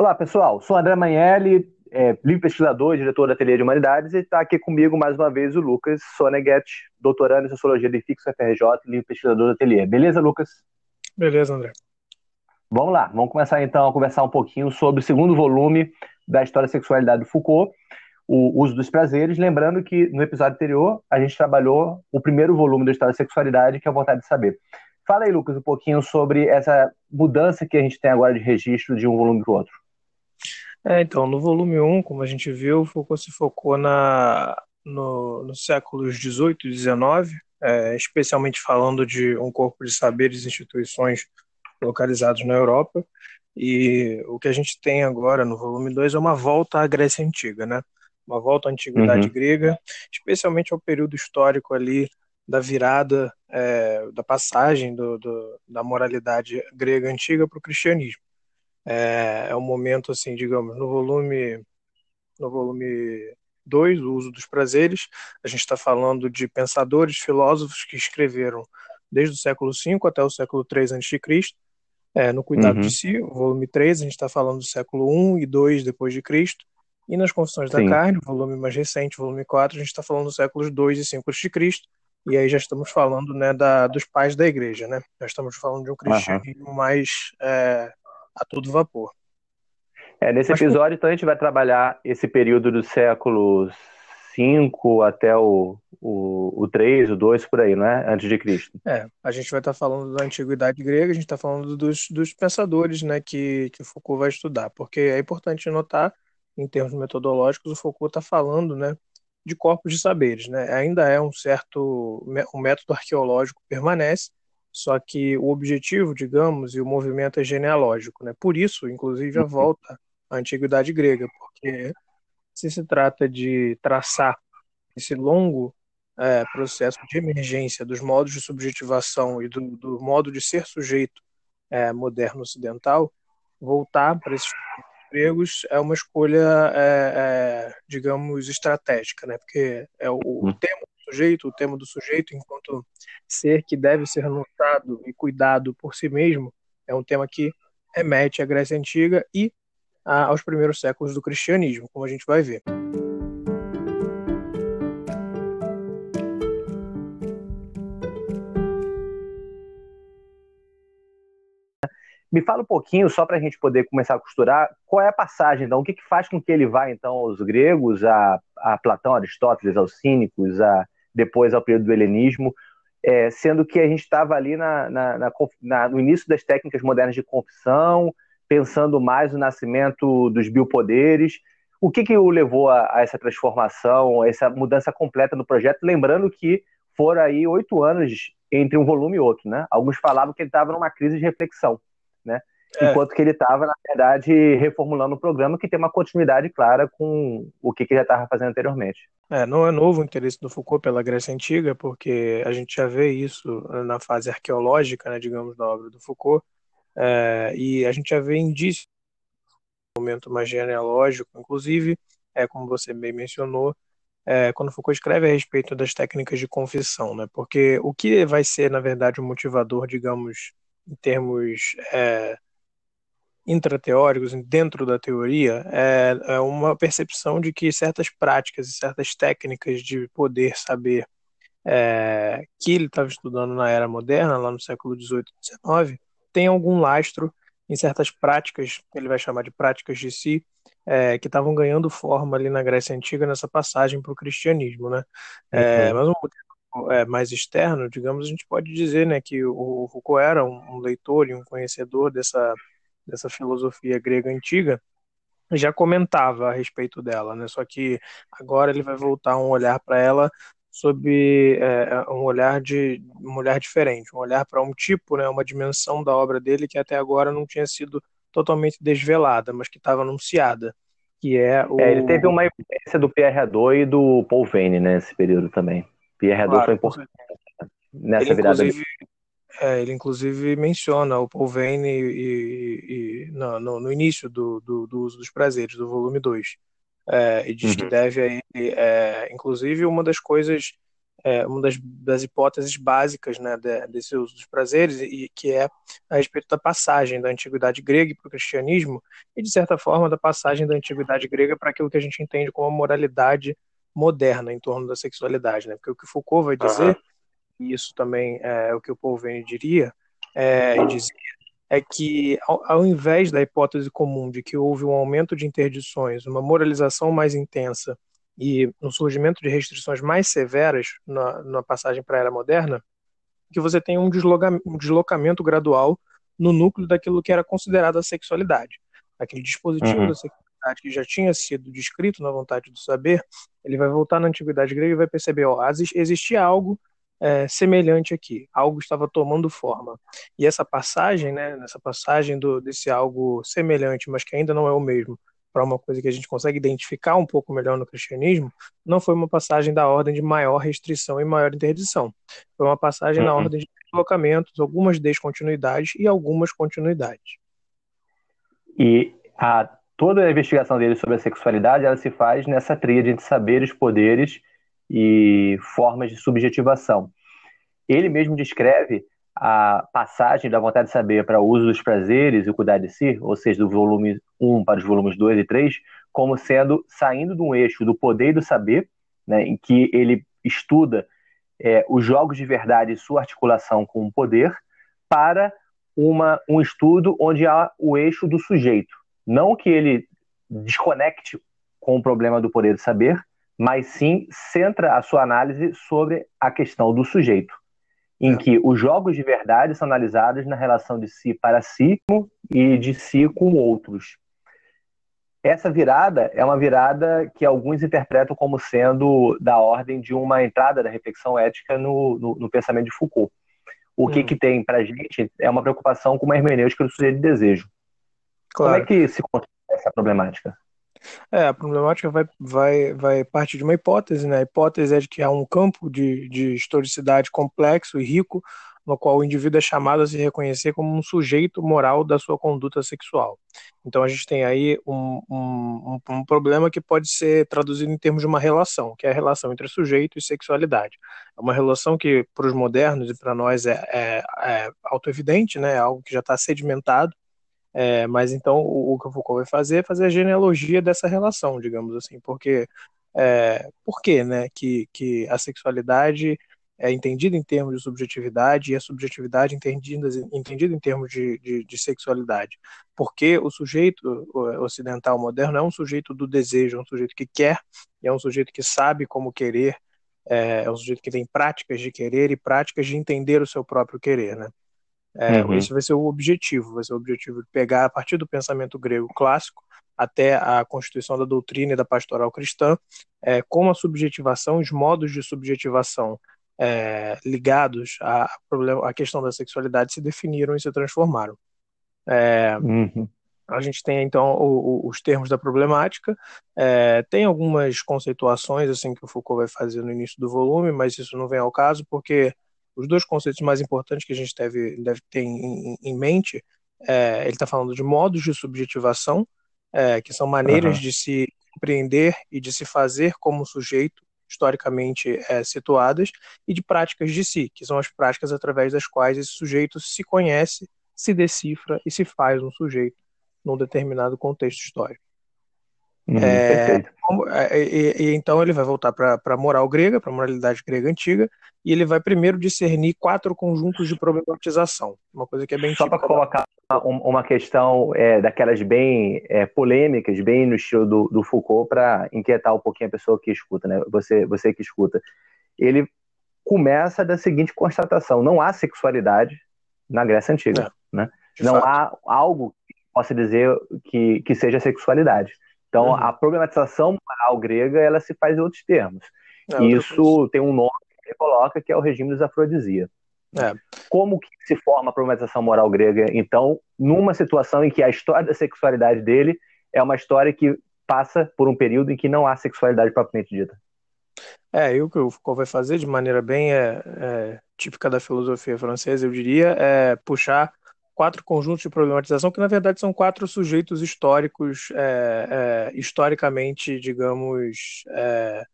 Olá, pessoal. Sou André Manelli, é, livre pesquisador, diretor da Ateliê de Humanidades, e está aqui comigo mais uma vez o Lucas Sonegat, doutorando em Sociologia do IFIX FRJ, livre pesquisador da Ateliê. Beleza, Lucas? Beleza, André. Vamos lá, vamos começar então a conversar um pouquinho sobre o segundo volume da História da Sexualidade do Foucault, o uso dos prazeres. Lembrando que no episódio anterior a gente trabalhou o primeiro volume da História da Sexualidade, que é a vontade de saber. Fala aí, Lucas, um pouquinho sobre essa mudança que a gente tem agora de registro de um volume para o outro. É, então, no volume 1, como a gente viu, Foucault se focou na, no, nos séculos 18 e 19, é, especialmente falando de um corpo de saberes e instituições localizados na Europa. E o que a gente tem agora no volume 2 é uma volta à Grécia Antiga, né? Uma volta à antiguidade uhum. grega, especialmente ao período histórico ali da virada, é, da passagem do, do, da moralidade grega antiga para o cristianismo. É, é um momento, assim, digamos, no volume no volume 2, o uso dos prazeres, a gente está falando de pensadores, filósofos que escreveram desde o século V até o século III a.C., é, no Cuidado uhum. de Si, o volume 3, a gente está falando do século I e II depois de Cristo, e nas Confissões Sim. da Carne, o volume mais recente, volume 4, a gente está falando dos séculos II e V a.C., e aí já estamos falando né, da, dos pais da igreja, né? Já estamos falando de um cristianismo uhum. mais é, a todo vapor. É, nesse Mas, episódio, então, a gente vai trabalhar esse período do século 5 até o, o, o 3, o 2, por aí, não é? Antes de Cristo. É, a gente vai estar falando da antiguidade grega, a gente está falando dos, dos pensadores né, que, que Foucault vai estudar, porque é importante notar, em termos metodológicos, o Foucault está falando né, de corpos de saberes. Né? Ainda é um certo. O método arqueológico permanece, só que o objetivo, digamos, e o movimento é genealógico. Né? Por isso, inclusive, a uhum. volta à antiguidade grega, porque se se trata de traçar esse longo é, processo de emergência dos modos de subjetivação e do, do modo de ser sujeito é, moderno ocidental, voltar para esses empregos é uma escolha, é, é, digamos, estratégica, né? Porque é o, o hum. tema sujeito, o tema do sujeito enquanto ser que deve ser notado e cuidado por si mesmo, é um tema que remete à Grécia Antiga e a, aos primeiros séculos do cristianismo, como a gente vai ver. Me fala um pouquinho, só para a gente poder começar a costurar, qual é a passagem, então, o que, que faz com que ele vá, então, aos gregos, a, a Platão, Aristóteles, aos cínicos, a, depois ao período do helenismo, é, sendo que a gente estava ali na, na, na, no início das técnicas modernas de confissão, pensando mais no nascimento dos biopoderes. O que, que o levou a, a essa transformação, a essa mudança completa no projeto? Lembrando que foram aí oito anos entre um volume e outro, né? Alguns falavam que ele estava numa crise de reflexão né? É. Enquanto que ele estava, na verdade, reformulando o programa que tem uma continuidade clara com o que, que ele já estava fazendo anteriormente. É, não é novo o interesse do Foucault pela Grécia Antiga, porque a gente já vê isso na fase arqueológica, né, digamos, da obra do Foucault, é, e a gente já vê indícios no momento mais genealógico, inclusive, é, como você bem mencionou, é, quando Foucault escreve a respeito das técnicas de confissão, né, porque o que vai ser, na verdade, o motivador, digamos, em termos é, intrateóricos, dentro da teoria, é, é, uma percepção de que certas práticas e certas técnicas de poder saber é, que ele estava estudando na era moderna, lá no século XVIII e XIX, tem algum lastro em certas práticas, ele vai chamar de práticas de si, é, que estavam ganhando forma ali na Grécia Antiga nessa passagem para o cristianismo, né? É, uhum. mas um é, mais externo, digamos, a gente pode dizer né, que o Foucault era um, um leitor e um conhecedor dessa, dessa filosofia grega antiga, já comentava a respeito dela, né? Só que agora ele vai voltar um olhar para ela sob é, um olhar de um olhar diferente, um olhar para um tipo, né, uma dimensão da obra dele que até agora não tinha sido totalmente desvelada, mas que estava anunciada, que é o é, ele teve uma influência do Pierre Hadot e do Paul Vane né, nesse período também. Pierre claro, foi importante nessa ele, virada. Inclusive, é, ele inclusive menciona o Paul Vane e, e, e no, no, início do, do, do, uso dos prazeres, do volume 2. É, e diz uhum. que deve a ele, é, inclusive, uma das coisas é, uma das, das, hipóteses básicas né, de, desse uso dos prazeres, e que é a respeito da passagem da antiguidade grega para o cristianismo, e de certa forma da passagem da antiguidade grega para aquilo que a gente entende como a moralidade moderna em torno da sexualidade. Né? Porque o que Foucault vai dizer, uhum. E isso também é o que o Paul Vane diria, é, e dizia, é que, ao, ao, invés da hipótese comum de que houve um aumento de interdições, uma moralização mais intensa e um surgimento de restrições mais severas na, na passagem para a era moderna, que você tem um, um deslocamento gradual no núcleo daquilo que era considerado a sexualidade. Aquele dispositivo uhum. da sexualidade que já tinha sido descrito na vontade do saber, ele vai voltar na antiguidade grega e vai perceber, ó, existia algo é, semelhante aqui, algo estava tomando forma. E essa passagem, né, nessa passagem do, desse algo semelhante, mas que ainda não é o mesmo, para uma coisa que a gente consegue identificar um pouco melhor no cristianismo, não foi uma passagem da ordem de maior restrição e maior interdição. Foi uma passagem uhum. na ordem de deslocamentos, algumas descontinuidades e algumas continuidades. E a, toda a investigação dele sobre a sexualidade, ela se faz nessa tríade de saberes, poderes e formas de subjetivação. Ele mesmo descreve a passagem da vontade de saber para o uso dos prazeres e o cuidar de si, ou seja, do volume 1 para os volumes 2 e 3, como sendo saindo de um eixo do poder e do saber, né, em que ele estuda é, os jogos de verdade e sua articulação com o poder, para uma, um estudo onde há o eixo do sujeito. Não que ele desconecte com o problema do poder do saber, mas sim centra a sua análise sobre a questão do sujeito, em é. que os jogos de verdade são analisados na relação de si para si e de si com outros. Essa virada é uma virada que alguns interpretam como sendo da ordem de uma entrada da reflexão ética no, no, no pensamento de Foucault. O que, hum. que tem para a gente é uma preocupação com uma hermenêutica do sujeito de desejo. Claro. Como é que se constrói essa problemática? É, a problemática vai, vai, vai partir de uma hipótese, né? A hipótese é de que há um campo de, de historicidade complexo e rico, no qual o indivíduo é chamado a se reconhecer como um sujeito moral da sua conduta sexual. Então a gente tem aí um, um, um, problema que pode ser traduzido em termos de uma relação, que é a relação entre sujeito e sexualidade. É uma relação que, para os modernos e para nós, é, é, é auto-evidente, né? é algo que já está sedimentado, é, mas então o, o, que o Foucault vai fazer é fazer a genealogia dessa relação, digamos assim, porque é, por que, né, que, que a sexualidade é entendida em termos de subjetividade e a subjetividade entendida, entendida em termos de, de, de sexualidade? Porque o sujeito ocidental moderno é um sujeito do desejo, é um sujeito que quer, é um sujeito que sabe como querer, é, é um sujeito que tem práticas de querer e práticas de entender o seu próprio querer, né? É, uhum. Esse vai ser o objetivo, vai ser o objetivo de pegar a partir do pensamento grego clássico até a constituição da doutrina e da pastoral cristã, é, como a subjetivação, os modos de subjetivação é, ligados à, problema, à questão da sexualidade se definiram e se transformaram. É, uhum. A gente tem então o, o, os termos da problemática, é, tem algumas conceituações assim que o Foucault vai fazer no início do volume, mas isso não vem ao caso porque os dois conceitos mais importantes que a gente deve, deve ter em, em mente, é, ele está falando de modos de subjetivação, é, que são maneiras uhum. de se compreender e de se fazer como sujeito historicamente é, situadas, e de práticas de si, que são as práticas através das quais esse sujeito se conhece, se decifra e se faz um sujeito num determinado contexto histórico. Uhum, é, é, e, e, então ele vai voltar para a moral grega, para a moralidade grega antiga, e ele vai primeiro discernir quatro conjuntos de problematização, uma coisa que é bem Só para colocar uma, uma questão é, daquelas bem é, polêmicas, bem no estilo do, do Foucault, para inquietar um pouquinho a pessoa que escuta, né? Você, você que escuta. Ele começa da seguinte constatação: não há sexualidade na Grécia Antiga. É, né? Não fato. há algo que possa dizer que, que seja sexualidade. Então, uhum. a problematização moral grega ela se faz em outros termos. É, Isso tem um nome que ele coloca, que é o regime dos afrodisia. É. Como que se forma a problematização moral grega, então, numa situação em que a história da sexualidade dele é uma história que passa por um período em que não há sexualidade propriamente dita? É, e o que o Foucault vai fazer de maneira bem é, é, típica da filosofia francesa, eu diria, é puxar quatro conjuntos de problematização que na verdade são quatro sujeitos históricos, é, é, historicamente, digamos, é,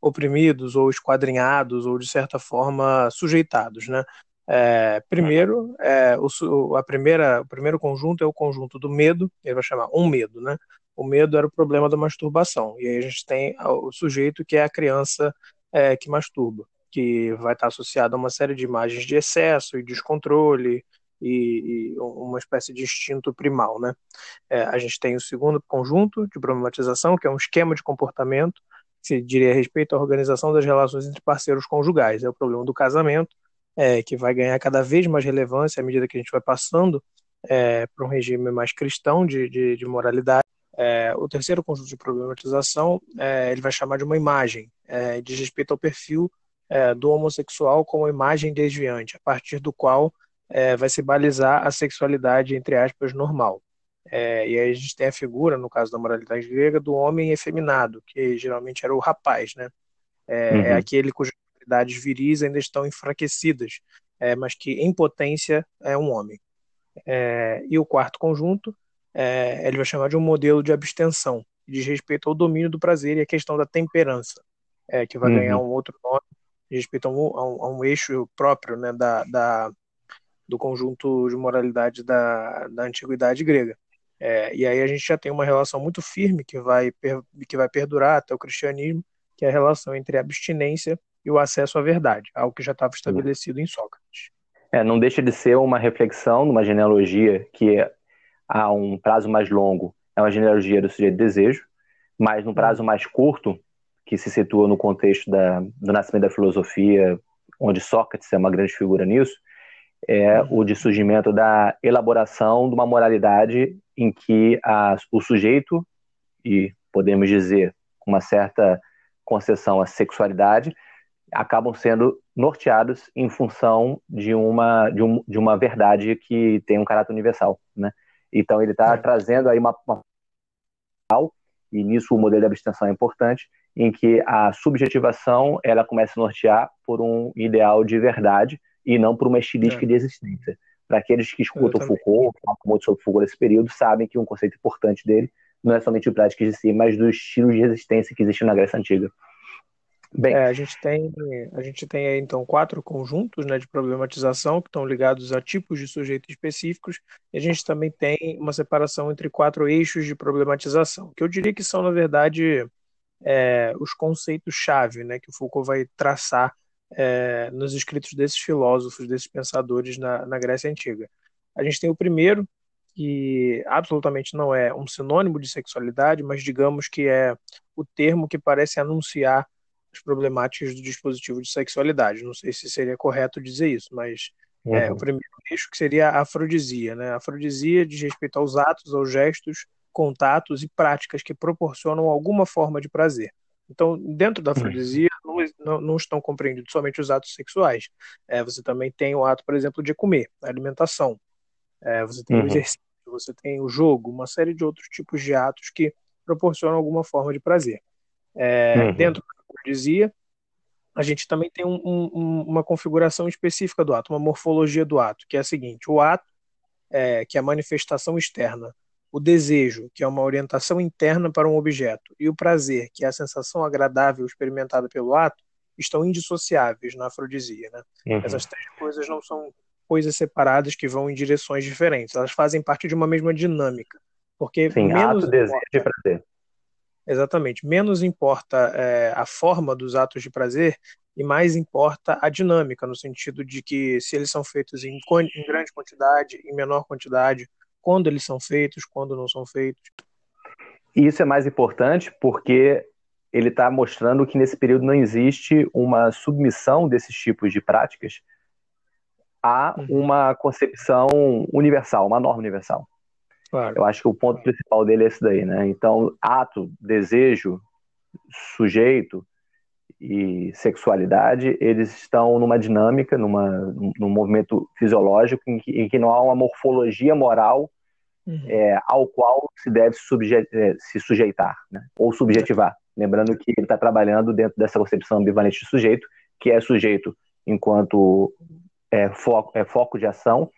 oprimidos ou esquadrinhados ou de certa forma sujeitados, né? É, primeiro, é, o, a primeira, o primeiro conjunto é o conjunto do medo, ele vai chamar um medo, né? O medo era o problema da masturbação. E aí a gente tem o sujeito que é a criança é, que masturba, que vai estar associado a uma série de imagens de excesso e descontrole e, e uma espécie de instinto primal, né? É, a gente tem o segundo conjunto de problematização, que é um esquema de comportamento que diria respeito à organização das relações entre parceiros conjugais. É o problema do casamento, é, que vai ganhar cada vez mais relevância à medida que a gente vai passando é, para um regime mais cristão de, de, de moralidade. É, o terceiro conjunto de problematização é, ele vai chamar de uma imagem, é, diz respeito ao perfil é, do homossexual como imagem desviante, a partir do qual é, vai se balizar a sexualidade, entre aspas, normal. É, e aí a gente tem a figura, no caso da moralidade grega, do homem efeminado, que geralmente era o rapaz, né? É, uhum. é aquele cujas qualidades viris ainda estão enfraquecidas, é, mas que em potência é um homem. É, e o quarto conjunto, é, ele vai chamar de um modelo de abstenção, que diz respeito ao domínio do prazer e a questão da temperança, é, que vai uhum. ganhar um outro nome, respeito a um, a um, a um eixo próprio né, da, da do conjunto de moralidade da, da antiguidade grega. É, e aí a gente já tem uma relação muito firme que vai, que vai perdurar até o cristianismo, que é a relação entre a abstinência e o acesso à verdade, algo que já estava estabelecido em Sócrates. É, não deixa de ser uma reflexão numa genealogia que há um prazo mais longo é uma genealogia do sujeito de desejo, mas no prazo mais curto, que se situa no contexto da, do nascimento da filosofia, onde Sócrates é uma grande figura nisso, é o de surgimento da elaboração de uma moralidade em que a, o sujeito, e podemos dizer com uma certa concessão à sexualidade, acabam sendo norteados em função de uma, de, um, de uma verdade que tem um caráter universal. Né? Então ele está trazendo aí uma, uma e nisso o modelo de abstenção é importante, em que a subjetivação ela começa a nortear por um ideal de verdade e não por uma estilística é. de existência. Para aqueles que escutam Foucault, falam muito sobre Foucault nesse período, sabem que um conceito importante dele não é somente o práticas de si, mas do estilo de resistência que existe na Grécia Antiga. Bem, é, a gente tem a gente tem aí então quatro conjuntos né, de problematização que estão ligados a tipos de sujeitos específicos e a gente também tem uma separação entre quatro eixos de problematização que eu diria que são na verdade é, os conceitos chave né, que o Foucault vai traçar é, nos escritos desses filósofos, desses pensadores na, na Grécia Antiga. A gente tem o primeiro, que absolutamente não é um sinônimo de sexualidade, mas digamos que é o termo que parece anunciar as problemáticas do dispositivo de sexualidade. Não sei se seria correto dizer isso, mas uhum. é o primeiro eixo que seria a afrodisia. Né? A afrodisia diz respeito aos atos, aos gestos, contatos e práticas que proporcionam alguma forma de prazer. Então, dentro da afrodisia, não, não, não estão compreendidos somente os atos sexuais. É, você também tem o ato, por exemplo, de comer, a alimentação. É, você tem uhum. o exercício, você tem o jogo, uma série de outros tipos de atos que proporcionam alguma forma de prazer. É, uhum. Dentro da afrodisia, a gente também tem um, um, uma configuração específica do ato, uma morfologia do ato, que é a seguinte: o ato, é, que é a manifestação externa o desejo, que é uma orientação interna para um objeto, e o prazer, que é a sensação agradável experimentada pelo ato, estão indissociáveis na afrodisia. Né? Uhum. Essas três coisas não são coisas separadas que vão em direções diferentes, elas fazem parte de uma mesma dinâmica. Porque Sim, menos ato, importa... desejo e prazer. Exatamente. Menos importa é, a forma dos atos de prazer e mais importa a dinâmica, no sentido de que se eles são feitos em, em grande quantidade, em menor quantidade, quando eles são feitos, quando não são feitos. E isso é mais importante porque ele está mostrando que nesse período não existe uma submissão desses tipos de práticas a uhum. uma concepção universal, uma norma universal. Claro. Eu acho que o ponto principal dele é esse daí, né? Então, ato, desejo, sujeito e sexualidade, eles estão numa dinâmica, numa, num movimento fisiológico em que, em que não há uma morfologia moral uhum. é, ao qual se deve é, se sujeitar, né? ou subjetivar. Lembrando que ele está trabalhando dentro dessa concepção ambivalente de sujeito, que é sujeito enquanto é, foco, é foco de ação,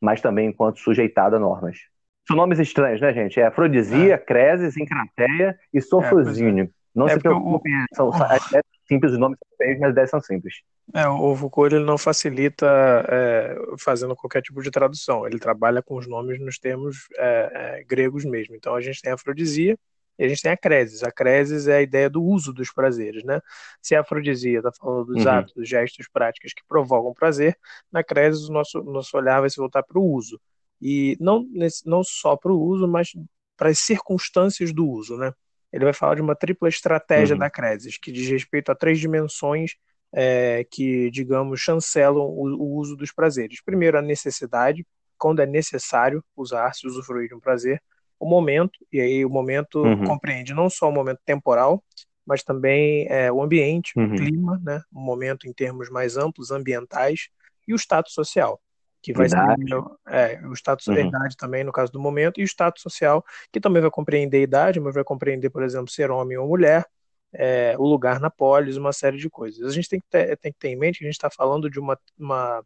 mas também enquanto sujeitado a normas. São nomes estranhos, né, gente? É afrodisia, é. creses, encrateia e sofrosínio. É, Não é se preocupem, o... são, é, simples, os nomes são feios, mas as ideias são simples. É, o Foucault ele não facilita é, fazendo qualquer tipo de tradução. Ele trabalha com os nomes nos termos é, é, gregos mesmo. Então a gente tem a afrodisia e a gente tem a cresis. A cresis é a ideia do uso dos prazeres, né? Se a afrodisia está falando dos uhum. atos, gestos, práticas que provocam prazer, na cresis o nosso, nosso olhar vai se voltar para o uso. E não, não só para o uso, mas para as circunstâncias do uso, né? Ele vai falar de uma tripla estratégia uhum. da cresis, que diz respeito a três dimensões é, que, digamos, chancelam o, o, uso dos prazeres. Primeiro, a necessidade, quando é necessário usar-se, usufruir de um prazer. O momento, e aí o momento uhum. compreende não só o momento temporal, mas também é, o ambiente, uhum. o clima, né? o momento em termos mais amplos, ambientais, e o status social, que vai idade. ser é, o status uhum. idade também, no caso do momento, e o status social, que também vai compreender a idade, mas vai compreender, por exemplo, ser homem ou mulher, é, o lugar na polis, uma série de coisas. A gente tem que ter, tem que ter em mente que a gente está falando de uma, uma,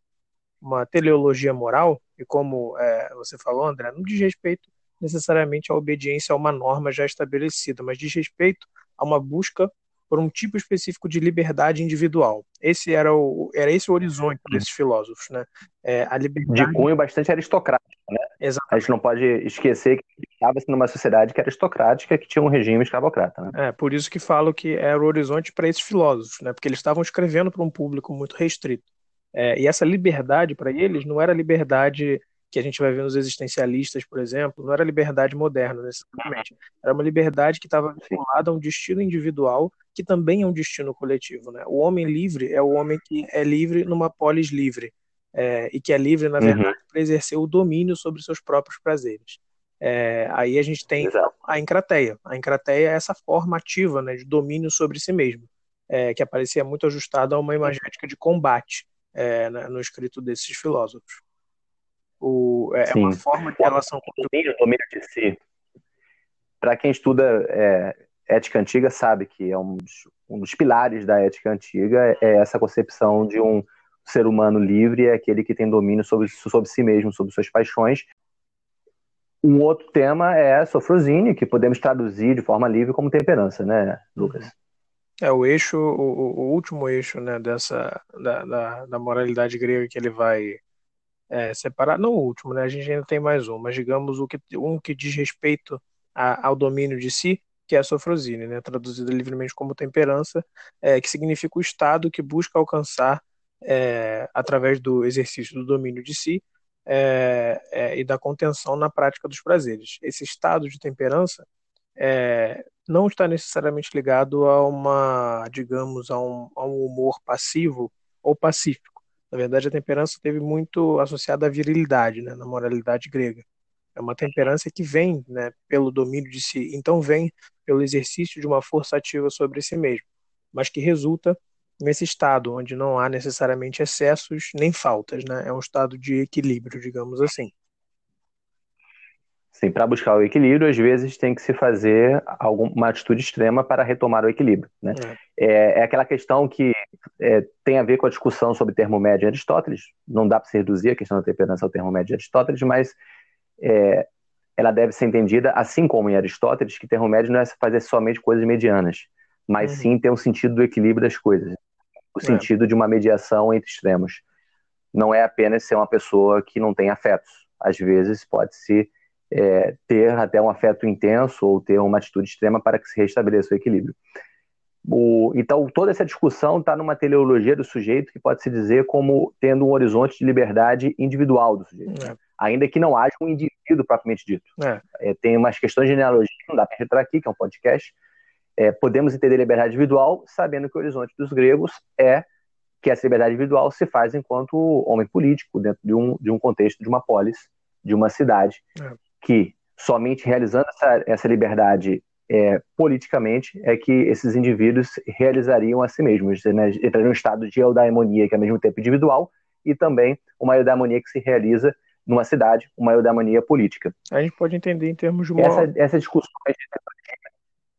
uma teleologia moral, e como é, você falou, André, não diz respeito necessariamente à obediência a uma norma já estabelecida, mas diz respeito a uma busca por um tipo específico de liberdade individual. Esse era o era esse o horizonte desses filósofos, né? É, a liberdade de cunho bastante aristocrático, né? Exatamente. A gente não pode esquecer que estava-se numa sociedade que era aristocrática, que tinha um regime escravocrata, né? É, por isso que falo que era o horizonte para esses filósofos, né? Porque eles estavam escrevendo para um público muito restrito. É, e essa liberdade para eles não era liberdade que a gente vai ver nos existencialistas, por exemplo, não era liberdade moderna necessariamente. Era uma liberdade que estava vinculada a um destino individual que também é um destino coletivo. Né? O homem livre é o homem que é livre numa polis livre é, e que é livre, na uhum. verdade, uhum. para exercer o domínio sobre seus próprios prazeres. É, aí a gente tem Exato. a encrateia. A encrateia é essa forma ativa né, de domínio sobre si mesmo, é, que aparecia muito ajustada a uma imagética de combate é, no escrito desses filósofos. O, é, é uma forma de relação com o domínio, domínio de si. Para quem estuda é, ética antiga, sabe que é um dos, um dos pilares da ética antiga é essa concepção de um ser humano livre, é aquele que tem domínio sobre, sobre si mesmo, sobre suas paixões. Um outro tema é sofrosínio, que podemos traduzir de forma livre como temperança, né, Lucas? É o eixo, o, o último eixo, né, dessa da, da, da moralidade grega que ele vai é, separar, não o último, né? A gente ainda tem mais um, mas digamos o que, um que diz respeito a, ao domínio de si, que é a sofrosine, né? Traduzida livremente como temperança, é, que significa o estado que busca alcançar é, através do exercício do domínio de si é, é, e da contenção na prática dos prazeres. Esse estado de temperança é, não está necessariamente ligado a uma, digamos, a um, a um humor passivo ou pacífico na verdade, a temperança teve muito associada à virilidade, né, na moralidade grega. É uma temperança que vem né, pelo domínio de si, então vem pelo exercício de uma força ativa sobre si mesmo, mas que resulta nesse estado onde não há necessariamente excessos nem faltas, né? É um estado de equilíbrio, digamos assim. Sim, para buscar o equilíbrio, às vezes tem que se fazer alguma atitude extrema para retomar o equilíbrio. Né? É. É, é aquela questão que é, tem a ver com a discussão sobre termo médio de Aristóteles. Não dá para se reduzir a questão da temperança ao termo médio de Aristóteles, mas é, ela deve ser entendida, assim como em Aristóteles, que termo médio não é fazer somente coisas medianas, mas uhum. sim ter um sentido do equilíbrio das coisas, o é. sentido de uma mediação entre extremos. Não é apenas ser uma pessoa que não tem afetos. Às vezes pode-se é, ter até um afeto intenso ou ter uma atitude extrema para que se restabeleça o equilíbrio. O, então, toda essa discussão está numa teleologia do sujeito que pode se dizer como tendo um horizonte de liberdade individual do sujeito, é. ainda que não haja um indivíduo propriamente dito. É. É, tem umas questões de genealogia, não dá para entrar aqui, que é um podcast. É, podemos entender liberdade individual sabendo que o horizonte dos gregos é que essa liberdade individual se faz enquanto homem político, dentro de um, de um contexto de uma polis, de uma cidade, é que somente realizando essa, essa liberdade é, politicamente é que esses indivíduos realizariam a si mesmos, né? entrariam um estado de eudaimonia, que é ao mesmo tempo individual, e também uma eudaimonia que se realiza numa cidade, uma eudaimonia política. A gente pode entender em termos de uma... Essa, essa discussão...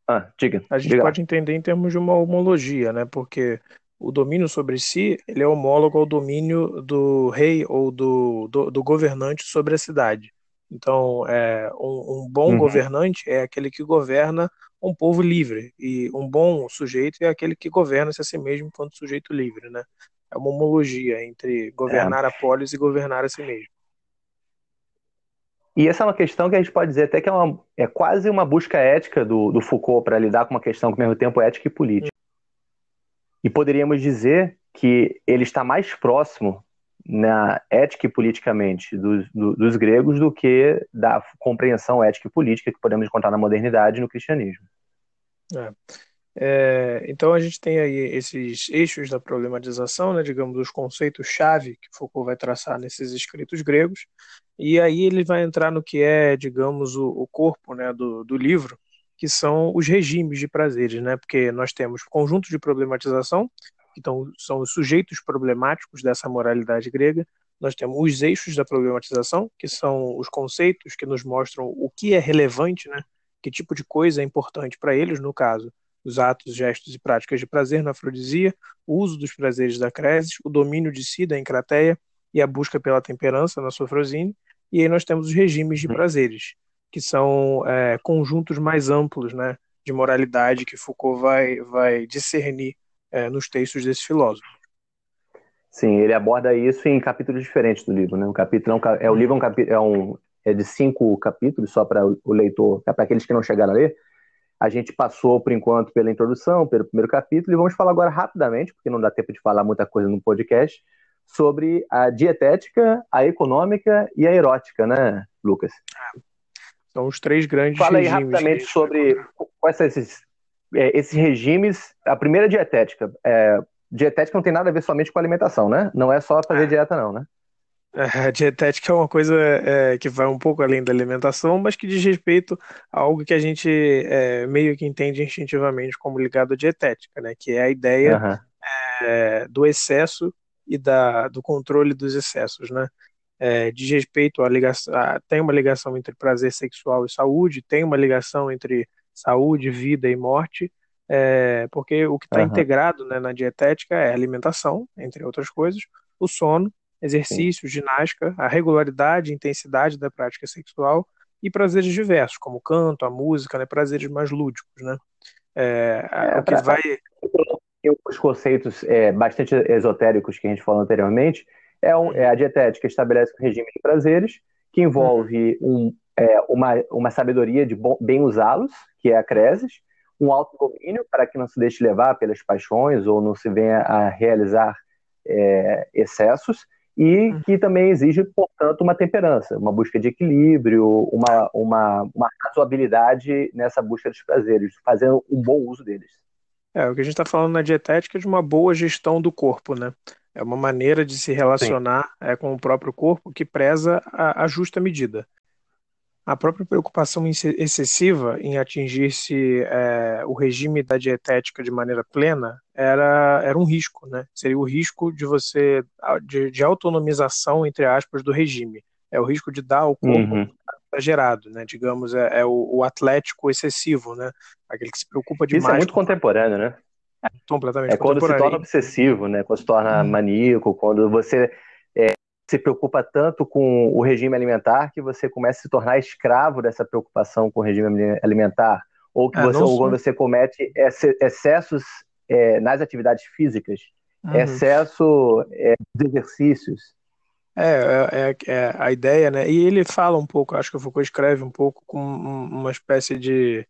Ah, diga. A gente diga pode entender em termos de uma homologia, né? Porque o domínio sobre si ele é homólogo ao domínio do rei ou do, do, do governante sobre a cidade. Então, é, um, um bom uhum. governante é aquele que governa um povo livre, e um bom sujeito é aquele que governa-se a si mesmo enquanto sujeito livre, né? É uma homologia entre governar é. a polis e governar a si mesmo. E essa é uma questão que a gente pode dizer até que é, uma, é quase uma busca ética do, do Foucault para lidar com uma questão que, ao mesmo tempo, é ética e política. E poderíamos dizer que ele está mais próximo na ética e politicamente dos, do, dos gregos do que da compreensão ética e política que podemos encontrar na modernidade e no cristianismo. É. É, então a gente tem aí esses eixos da problematização, né, digamos, os conceitos-chave que Foucault vai traçar nesses escritos gregos, e aí ele vai entrar no que é, digamos, o, o corpo né, do, do livro, que são os regimes de prazeres, né, porque nós temos conjunto de problematização, então são os sujeitos problemáticos dessa moralidade grega. Nós temos os eixos da problematização, que são os conceitos que nos mostram o que é relevante, né? que tipo de coisa é importante para eles, no caso, os atos, gestos e práticas de prazer na afrodisia, o uso dos prazeres da creses, o domínio de si da encrateia e a busca pela temperança na sofrosine. E aí nós temos os regimes de prazeres, que são é, conjuntos mais amplos né, de moralidade que Foucault vai, vai discernir é, nos textos desse filósofo. Sim, ele aborda isso em capítulos diferentes do livro. Né? O capítulo é, um, é o livro é um, capítulo, é, um, é de cinco capítulos, só para o leitor, é para aqueles que não chegaram a ler. A gente passou, por enquanto, pela introdução, pelo primeiro capítulo, e vamos falar agora rapidamente, porque não dá tempo de falar muita coisa no podcast, sobre a dietética, a econômica e a erótica, né, Lucas? São os três grandes Fala aí rapidamente sobre quais são esses é, esses regimes, a primeira dietética, é, dietética não tem nada a ver somente com alimentação, né? Não é só fazer é. dieta, não, né? É, a dietética é uma coisa é, que vai um pouco além da alimentação, mas que diz respeito a algo que a gente é, meio que entende instintivamente como ligado à dietética, né? Que é a ideia uhum. do excesso e da, do controle dos excessos, né? É, diz respeito à ligação, a, tem uma ligação entre prazer sexual e saúde, tem uma ligação entre saúde, vida e morte, é, porque o que está uhum. integrado né, na dietética é a alimentação, entre outras coisas, o sono, exercício, Sim. ginástica, a regularidade e intensidade da prática sexual e prazeres diversos, como o canto, a música, né, prazeres mais lúdicos, né? É, é, o que vai... Os conceitos é, bastante esotéricos que a gente falou anteriormente, é, um, é a dietética estabelece um regime de prazeres que envolve uhum. um é, uma, uma sabedoria de bom, bem usá-los, que é a creses, um autodomínio para que não se deixe levar pelas paixões ou não se venha a realizar é, excessos, e uhum. que também exige, portanto, uma temperança, uma busca de equilíbrio, uma, uma, uma razoabilidade nessa busca dos prazeres, fazendo um bom uso deles. É, o que a gente está falando na dietética é de uma boa gestão do corpo, né? É uma maneira de se relacionar é, com o próprio corpo que preza a, a justa medida a própria preocupação excessiva em atingir-se é, o regime da dietética de maneira plena era, era um risco, né? Seria o risco de você de, de autonomização entre aspas do regime. É o risco de dar ao corpo uhum. exagerado, né? Digamos, é, é o, o, atlético excessivo, né? Aquele que se preocupa demais. Isso é muito contemporâneo, né? É, completamente. É quando se torna obsessivo, né? Quando se torna uhum. maníaco, quando você se preocupa tanto com o regime alimentar que você começa a se tornar escravo dessa preocupação com o regime alimentar, ou que é, você, ou quando você comete excessos é, nas atividades físicas, uhum. excesso é, de exercícios. É, é, é, é, a ideia, né? E ele fala um pouco, acho que o Foucault escreve um pouco com uma espécie de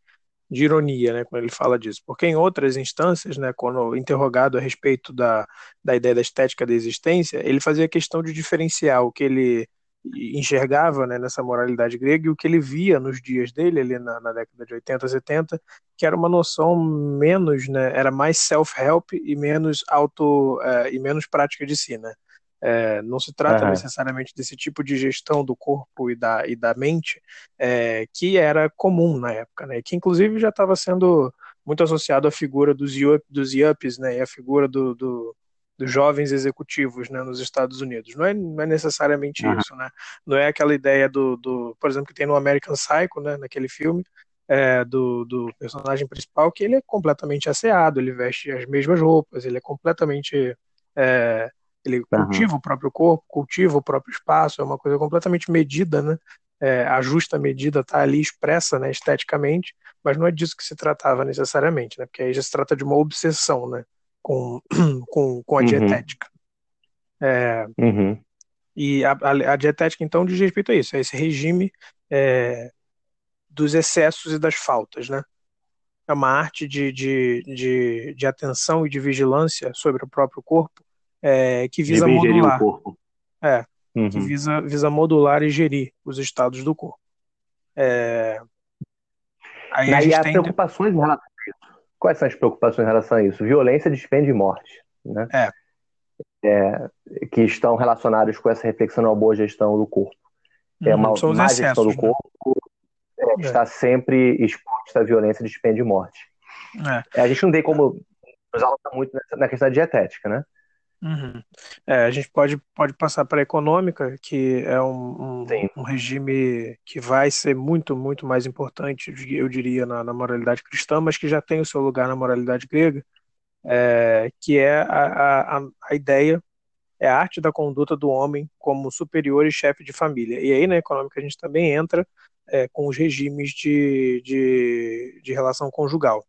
de ironia, né, quando ele fala disso, porque em outras instâncias, né, quando interrogado a respeito da, da ideia da estética da existência, ele fazia questão de diferenciar o que ele enxergava né, nessa moralidade grega e o que ele via nos dias dele, ali na, na década de 80, 70, que era uma noção menos, né, era mais self-help e menos auto, uh, e menos prática de si, né. É, não se trata uhum. necessariamente desse tipo de gestão do corpo e da, e da mente é, que era comum na época, né? Que inclusive já estava sendo muito associado à figura dos, yup, dos yups, né? E à figura do, do, dos jovens executivos, né? Nos Estados Unidos. Não é, não é necessariamente uhum. isso, né? Não é aquela ideia do, do, por exemplo, que tem no American Psycho, né? Naquele filme. É, do, do personagem principal, que ele é completamente asseado, ele veste as mesmas roupas, ele é completamente é, ele cultiva uhum. o próprio corpo, cultiva o próprio espaço, é uma coisa completamente medida, né? é, a justa medida está ali expressa né, esteticamente, mas não é disso que se tratava necessariamente, né, porque aí já se trata de uma obsessão né, com, com, com a uhum. dietética. É, uhum. E a, a, a, dietética, então, diz respeito a isso, é esse regime é, dos excessos e das faltas. Né? É uma arte de, de, de, de atenção e de vigilância sobre o próprio corpo é, que visa modular. O corpo. É, uhum. que visa, visa modular e gerir os estados do corpo. É... Aí a gente há tem... preocupações em relação a isso. Quais são as preocupações em relação a isso? Violência, despende e morte. Né? É. É, que estão relacionados com essa reflexão na boa gestão do corpo. É uma uhum, má gestão do né? corpo é, é. está sempre exposta à violência, despende e morte. É. a gente não tem como usar muito nessa, na questão da dietética, né? Uhum. É, a gente pode, pode passar para a econômica, que é um, um, um, regime que vai ser muito, muito mais importante, eu diria, na, na, moralidade cristã, mas que já tem o seu lugar na moralidade grega, é, que é a, a, a ideia, é a arte da conduta do homem como superior e chefe de família. E aí na econômica a gente também entra é, com os regimes de, de, de relação conjugal.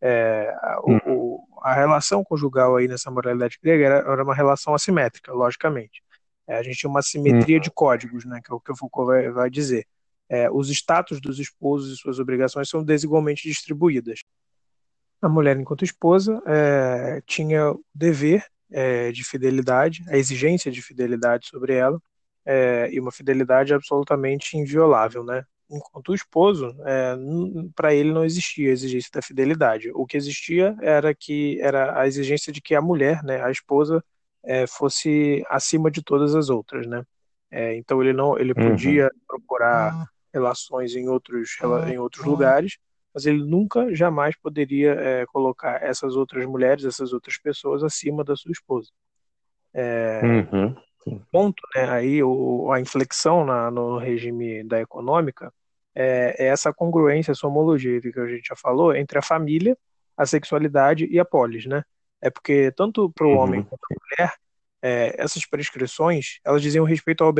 É, o, hum. o, a relação conjugal aí nessa moralidade grega era, era uma relação assimétrica, logicamente. É, a gente tinha uma simetria hum. de códigos, né, que é o que o Foucault vai, vai dizer. É, os status dos esposos e suas obrigações são desigualmente distribuídas. A mulher, enquanto esposa, é, tinha o dever é, de fidelidade, a exigência de fidelidade sobre ela, é, e uma fidelidade absolutamente inviolável, né? Enquanto o esposo, é, para ele não existia a exigência da fidelidade. O que existia era que era a exigência de que a mulher, né, a esposa, é, fosse acima de todas as outras, né? É, então ele não, ele uhum. podia procurar relações em outros em outros lugares, mas ele nunca, jamais poderia é, colocar essas outras mulheres, essas outras pessoas acima da sua esposa. É, ponto, né, aí o, a inflexão na, no regime da econômica é, é, essa congruência, essa homologia que a gente já falou entre a família, a sexualidade e a polis, né? É porque tanto para o uhum. homem quanto para a mulher, é, essas prescrições, elas diziam respeito a,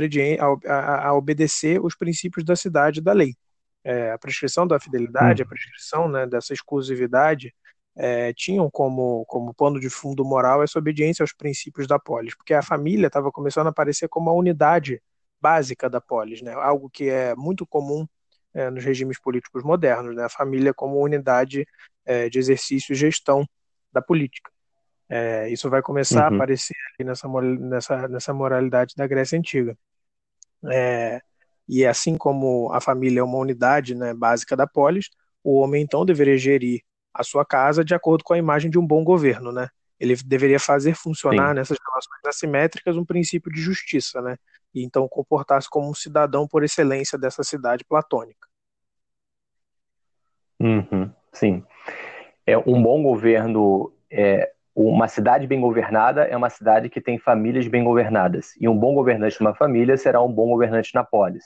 a, a, obedecer os princípios da cidade e da lei. É, a prescrição da fidelidade, uhum. a prescrição né, dessa exclusividade, é, tinham como, como pano de fundo moral essa obediência aos princípios da polis, porque a família estava começando a aparecer como a unidade básica da polis, né? algo que é muito comum é, nos regimes políticos modernos, né? a família como unidade é, de exercício e gestão da política. É, isso vai começar uhum. a aparecer nessa, nessa, nessa moralidade da Grécia Antiga. É, e assim como a família é uma unidade né, básica da polis, o homem então deveria gerir a sua casa de acordo com a imagem de um bom governo, né? Ele deveria fazer funcionar Sim. nessas relações assimétricas um princípio de justiça, né? E então comportar-se como um cidadão por excelência dessa cidade platônica. Uhum, sim. É um bom governo, é, uma cidade bem governada é uma cidade que tem famílias bem governadas. E um bom governante de uma família será um bom governante na polis.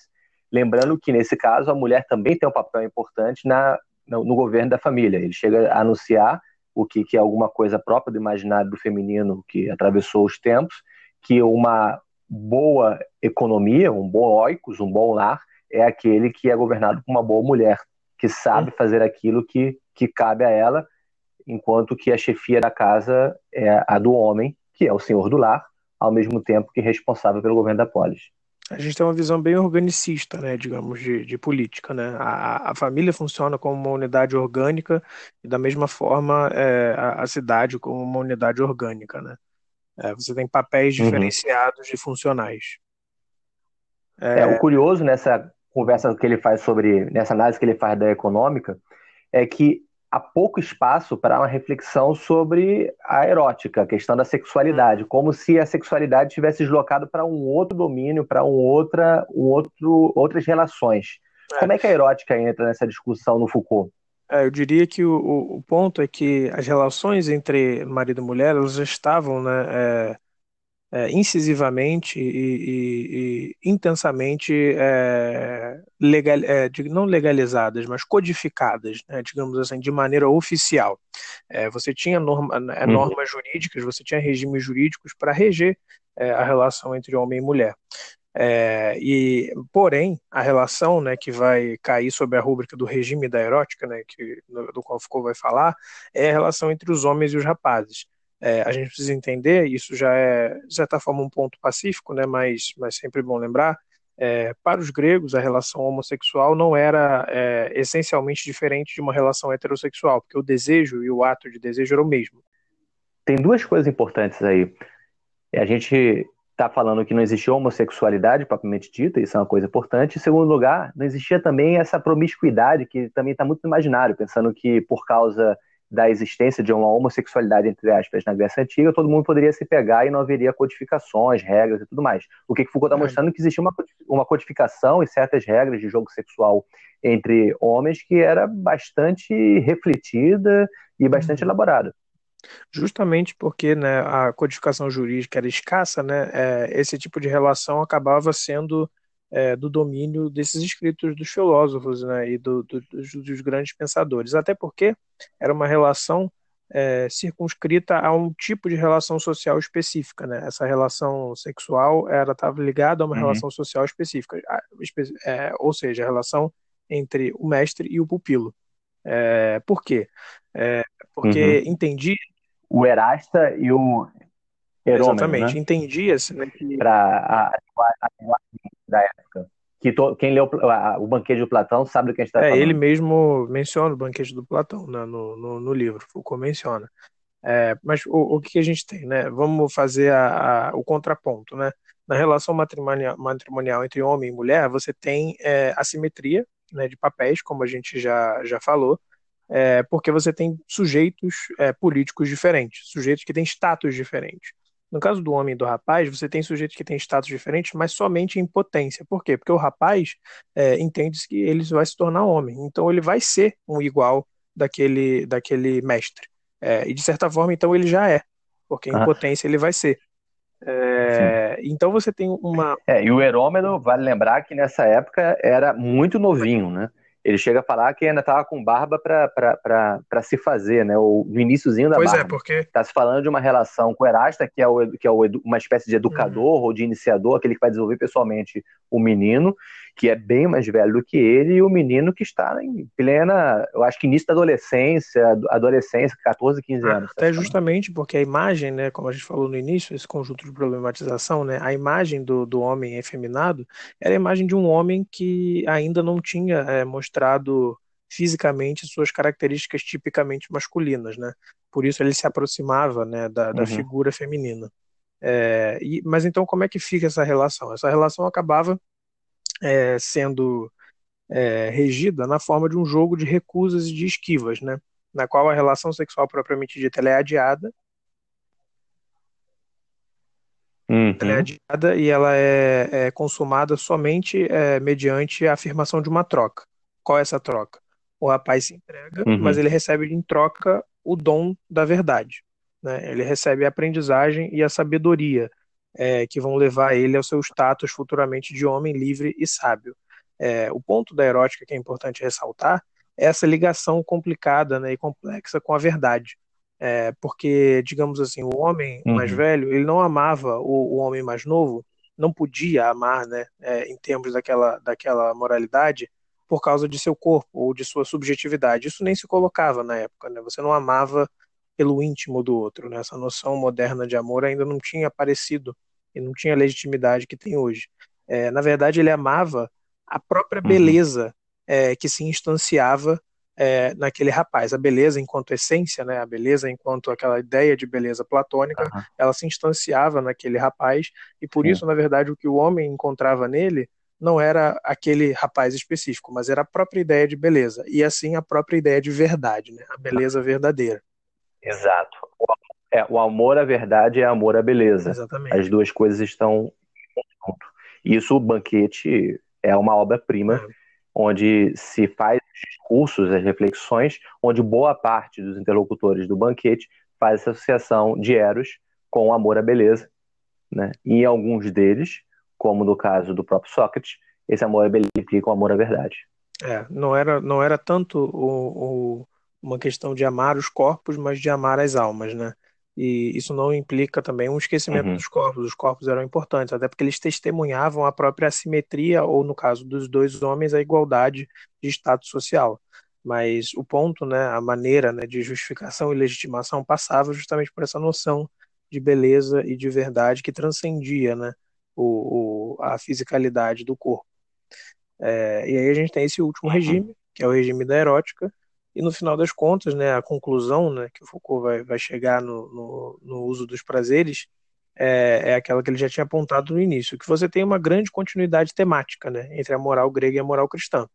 Lembrando que, nesse caso, a mulher também tem um papel importante na no, no governo da família. Ele chega a anunciar o que, que é alguma coisa própria do imaginário do feminino que atravessou os tempos, que uma boa economia, um bom oikos, um bom lar, é aquele que é governado por uma boa mulher, que sabe fazer aquilo que, que cabe a ela, enquanto que a chefia da casa é a do homem, que é o senhor do lar, ao mesmo tempo que responsável pelo governo da polis a gente tem uma visão bem organicista, né, digamos, de, de política, né? A, a família funciona como uma unidade orgânica e da mesma forma é, a, a, cidade como uma unidade orgânica, né? É, você tem papéis uhum. diferenciados de funcionais. É... é... o curioso nessa conversa que ele faz sobre, nessa análise que ele faz da econômica, é que há pouco espaço para uma reflexão sobre a erótica, a questão da sexualidade, como se a sexualidade tivesse deslocado para um outro domínio, para um outra, um outro, outras relações. É. Como é que a erótica entra nessa discussão no Foucault? É, eu diria que o, o, ponto é que as relações entre marido e mulher elas já estavam né, é, é, incisivamente e, e, e intensamente é, legal, é, não legalizadas, mas codificadas, né, digamos assim, de maneira oficial. É, você tinha norma, né, uhum. normas jurídicas, você tinha regimes jurídicos para reger é, a relação entre homem e mulher. É, e, porém, a relação né, que vai cair sob a rúbrica do regime da erótica, né, que, do qual Foucault vai falar, é a relação entre os homens e os rapazes. É, a gente precisa entender, isso já é, de certa forma, um ponto pacífico, né, mas, mas sempre bom lembrar, é, para os gregos, a relação homossexual não era é, essencialmente diferente de uma relação heterossexual, porque o desejo e o ato de desejo era o mesmo. Tem duas coisas importantes aí. A gente está falando que não existia homossexualidade propriamente dita, isso é uma coisa importante. Em segundo lugar, não existia também essa promiscuidade que também está muito no imaginário, pensando que por causa da existência de uma homossexualidade, entre aspas, na Grécia Antiga, todo mundo poderia se pegar e não haveria codificações, regras e tudo mais. O que, Foucault está mostrando é que existia uma, uma codificação e certas regras de jogo sexual entre homens que era bastante refletida e bastante uhum. elaborada. Justamente porque né, a codificação jurídica era escassa, né, é, esse tipo de relação acabava sendo é, do domínio desses escritos dos filósofos né, e do, do, dos, dos, grandes pensadores. Até porque era uma relação é, circunscrita a um tipo de relação social específica. Né? Essa relação sexual era estava ligada a uma uhum. relação social específica, é, ou seja, a relação entre o mestre e o pupilo. É, por quê? É, porque uhum. entendi. O Erasta e o Exatamente, né? entendia-se né. Para a, a, da época. Que to, quem leu o Banquete do Platão sabe do que a gente está é, falando. Ele mesmo menciona o Banquete do Platão né, no, no, no livro, Foucault menciona. É, mas o, o que a gente tem, né? Vamos fazer a, a, o contraponto, né? Na relação matrimonial, matrimonial entre homem e mulher, você tem é, assimetria né, de papéis, como a gente já, já falou, é, porque você tem sujeitos é, políticos diferentes, sujeitos que têm status diferentes. No caso do homem e do rapaz, você tem sujeitos que têm status diferentes, mas somente em potência. Por quê? Porque o rapaz é, entende que ele vai se tornar homem. Então ele vai ser um igual daquele, daquele mestre. É, e de certa forma, então ele já é. Porque em ah. potência ele vai ser. É, então você tem uma. É, e o Herômeno, vale lembrar que nessa época era muito novinho, né? Ele chega a falar que ainda estava com barba para se fazer, né? O, no iníciozinho da pois é, barba. Pois é, porque... Está se falando de uma relação com o Erasta, que é, o, que é o, uma espécie de educador uhum. ou de iniciador, aquele que vai desenvolver pessoalmente o menino, que é bem mais velho do que ele, e o menino que está em plena, eu acho que início da adolescência, adolescência, 14, 15 ah, anos. Até justamente porque a imagem, né, como a gente falou no início, esse conjunto de problematização, né, a imagem do, do homem efeminado era a imagem de um homem que ainda não tinha é, mostrado fisicamente suas características tipicamente masculinas, né? Por isso ele se aproximava, né, da, da uhum. figura feminina. É, e, mas então como é que fica essa relação? Essa relação acabava é, sendo é, regida na forma de um jogo de recusas e de esquivas, né? na qual a relação sexual propriamente dita é adiada. Uhum. Ela é adiada e ela é, é consumada somente é, mediante a afirmação de uma troca. Qual é essa troca? O rapaz se entrega, uhum. mas ele recebe em troca o dom da verdade. Né? Ele recebe a aprendizagem e a sabedoria é, que vão levar ele ao seu status futuramente de homem livre e sábio. É, o ponto da erótica que é importante ressaltar é essa ligação complicada né, e complexa com a verdade. É, porque, digamos assim, o homem uhum. mais velho, ele não amava o, o, homem mais novo, não podia amar, né, é, em termos daquela, daquela moralidade, por causa de seu corpo ou de sua subjetividade. Isso nem se colocava na época, né? Você não amava pelo íntimo do outro, né? Essa noção moderna de amor ainda não tinha aparecido e não tinha a legitimidade que tem hoje. É, na verdade, ele amava a própria uhum. beleza é, que se instanciava é, naquele rapaz. A beleza enquanto essência, né, a beleza enquanto aquela ideia de beleza platônica, uhum. ela se instanciava naquele rapaz, e por Sim. isso, na verdade, o que o homem encontrava nele não era aquele rapaz específico, mas era a própria ideia de beleza, e assim a própria ideia de verdade, né, a beleza verdadeira. Exato. É, o amor à verdade é amor à beleza. Exatamente. As duas coisas estão junto. Isso, o banquete é uma obra-prima, é. onde se faz os discursos, as reflexões, onde boa parte dos interlocutores do banquete faz essa associação de Eros com o amor à beleza. Né? E em alguns deles, como no caso do próprio Sócrates, esse amor à beleza implica o amor à verdade. É, não era, não era tanto o, o, uma questão de amar os corpos, mas de amar as almas, né? e isso não implica também um esquecimento uhum. dos corpos. Os corpos eram importantes, até porque eles testemunhavam a própria assimetria, ou no caso dos dois homens, a igualdade de status social. Mas o ponto, né, a maneira né, de justificação e legitimação passava justamente por essa noção de beleza e de verdade que transcendia né, o, o a fisicalidade do corpo. É, e aí a gente tem esse último regime, que é o regime da erótica, e no final das contas, né, a conclusão né, que o Foucault vai, vai chegar no, no, no uso dos prazeres é, é, aquela que ele já tinha apontado no início, que você tem uma grande continuidade temática né, entre a moral grega e a moral cristã.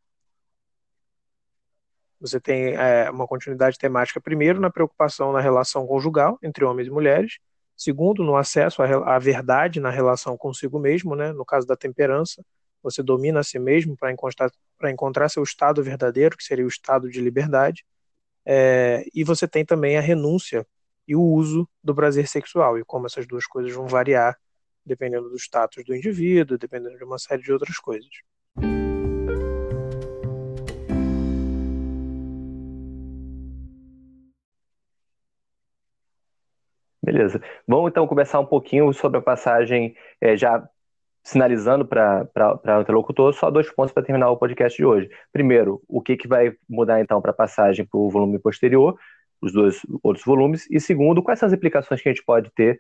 Você tem é, uma continuidade temática, primeiro, na preocupação na relação conjugal entre homens e mulheres, segundo, no acesso à, à verdade na relação consigo mesmo, né, no caso da temperança, você domina a si mesmo para encontrar, encontrar seu estado verdadeiro, que seria o estado de liberdade, é, e você tem também a renúncia e o uso do prazer sexual, e como essas duas coisas vão variar dependendo do status do indivíduo, dependendo de uma série de outras coisas. Beleza. Vamos então começar um pouquinho sobre a passagem, é, já sinalizando para o interlocutor só dois pontos para terminar o podcast de hoje. Primeiro, o que, que vai mudar então para a passagem para o volume posterior, os dois outros volumes, e segundo, quais são as implicações que a gente pode ter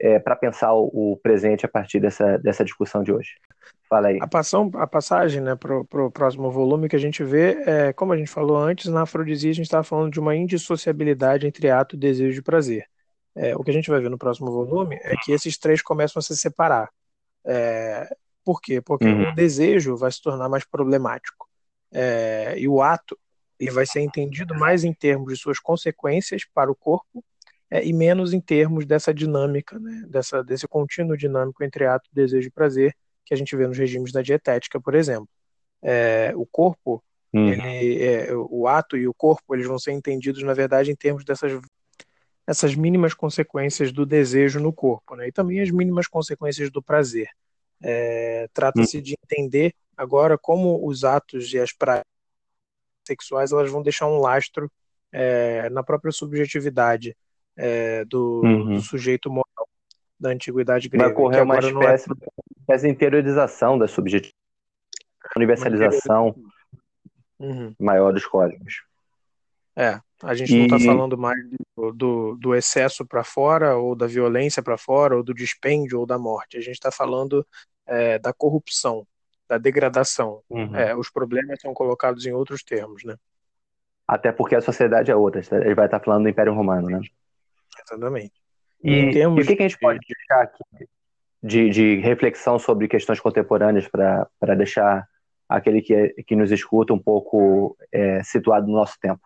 é, para pensar o, o, presente a partir dessa, dessa discussão de hoje. Fala aí. A, passão, a passagem né, para o próximo volume que a gente vê, é, como a gente falou antes, na afrodisia a gente estava falando de uma indissociabilidade entre ato, desejo e prazer. É, o que a gente vai ver no próximo volume é que esses três começam a se separar. É, por quê? Porque uhum. o desejo vai se tornar mais problemático. É, e o ato ele vai ser entendido mais em termos de suas consequências para o corpo é, e menos em termos dessa dinâmica, né, dessa, desse contínuo dinâmico entre ato, desejo e prazer que a gente vê nos regimes da dietética, por exemplo. É, o corpo, uhum. ele, é, o ato e o corpo, eles vão ser entendidos, na verdade, em termos dessas essas mínimas consequências do desejo no corpo, né? E também as mínimas consequências do prazer. É, Trata-se hum. de entender agora como os atos e as práticas sexuais elas vão deixar um lastro é, na própria subjetividade é, do, uhum. do, sujeito moral da antiguidade grega. Vai ocorrer uma é espécie, é... de interiorização da subjetividade, universalização uhum. maior dos códigos. É, a gente não está falando mais do, do, do excesso para fora, ou da violência para fora, ou do dispêndio, ou da morte. A gente está falando é, da corrupção, da degradação. Uhum. É, os problemas são colocados em outros termos, né? Até porque a sociedade é outra. Ele vai estar tá falando do Império Romano, né? Exatamente. E, e o que, que, a gente pode deixar aqui de, de reflexão sobre questões contemporâneas para deixar aquele que, que nos escuta um pouco é, situado no nosso tempo?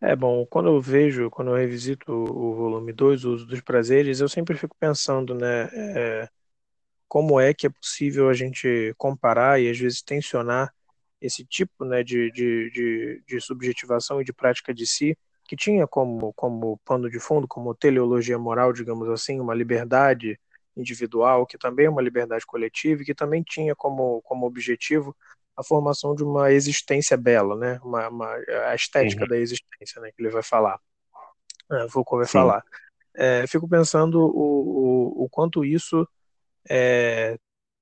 É bom, quando eu vejo, quando eu revisito o volume 2, o uso dos prazeres, eu sempre fico pensando, né, é, como é que é possível a gente comparar e às vezes tensionar esse tipo, né, de, de, de, de subjetivação e de prática de si, que tinha como, como pano de fundo, como teleologia moral, digamos assim, uma liberdade individual, que também é uma liberdade coletiva e que também tinha como, como objetivo a formação de uma existência bela, né? Uma, uma a estética uhum. da existência, né? Que ele vai falar. É, vai Sim. falar. É, fico pensando o, o, o quanto isso é,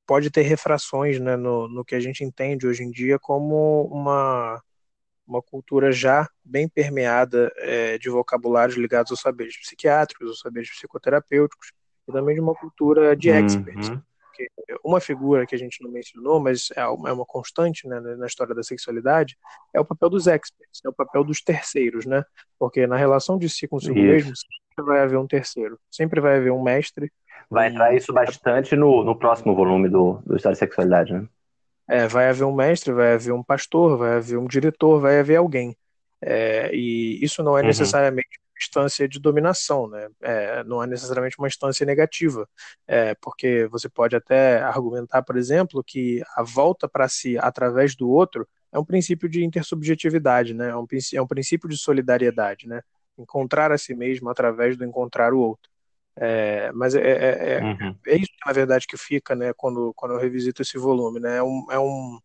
pode ter refrações né, no, no que a gente entende hoje em dia como uma, uma cultura já bem permeada é, de vocabulários ligados aos saberes psiquiátricos, aos saberes psicoterapêuticos, e também de uma cultura de experts. Uhum porque uma figura que a gente não mencionou, mas é uma é constante né, na história da sexualidade, é o papel dos experts, é o papel dos terceiros, né? Porque na relação de si consigo isso. mesmo, sempre vai haver um terceiro, sempre vai haver um mestre. Vai entrar isso bastante no, no próximo volume do, do História da Sexualidade, né? É, vai haver um mestre, vai haver um pastor, vai haver um diretor, vai haver alguém. É, e isso não é uhum. necessariamente instância de dominação, né? É, não é necessariamente uma instância negativa, é, porque você pode até argumentar, por exemplo, que a volta para si através do outro é um princípio de intersubjetividade, né? É um, é um princípio de solidariedade, né? Encontrar a si mesmo através do encontrar o outro. É, mas é, é, é, uhum. é, isso, na verdade, que fica, né? Quando, quando eu revisito esse volume, né? É um, é um,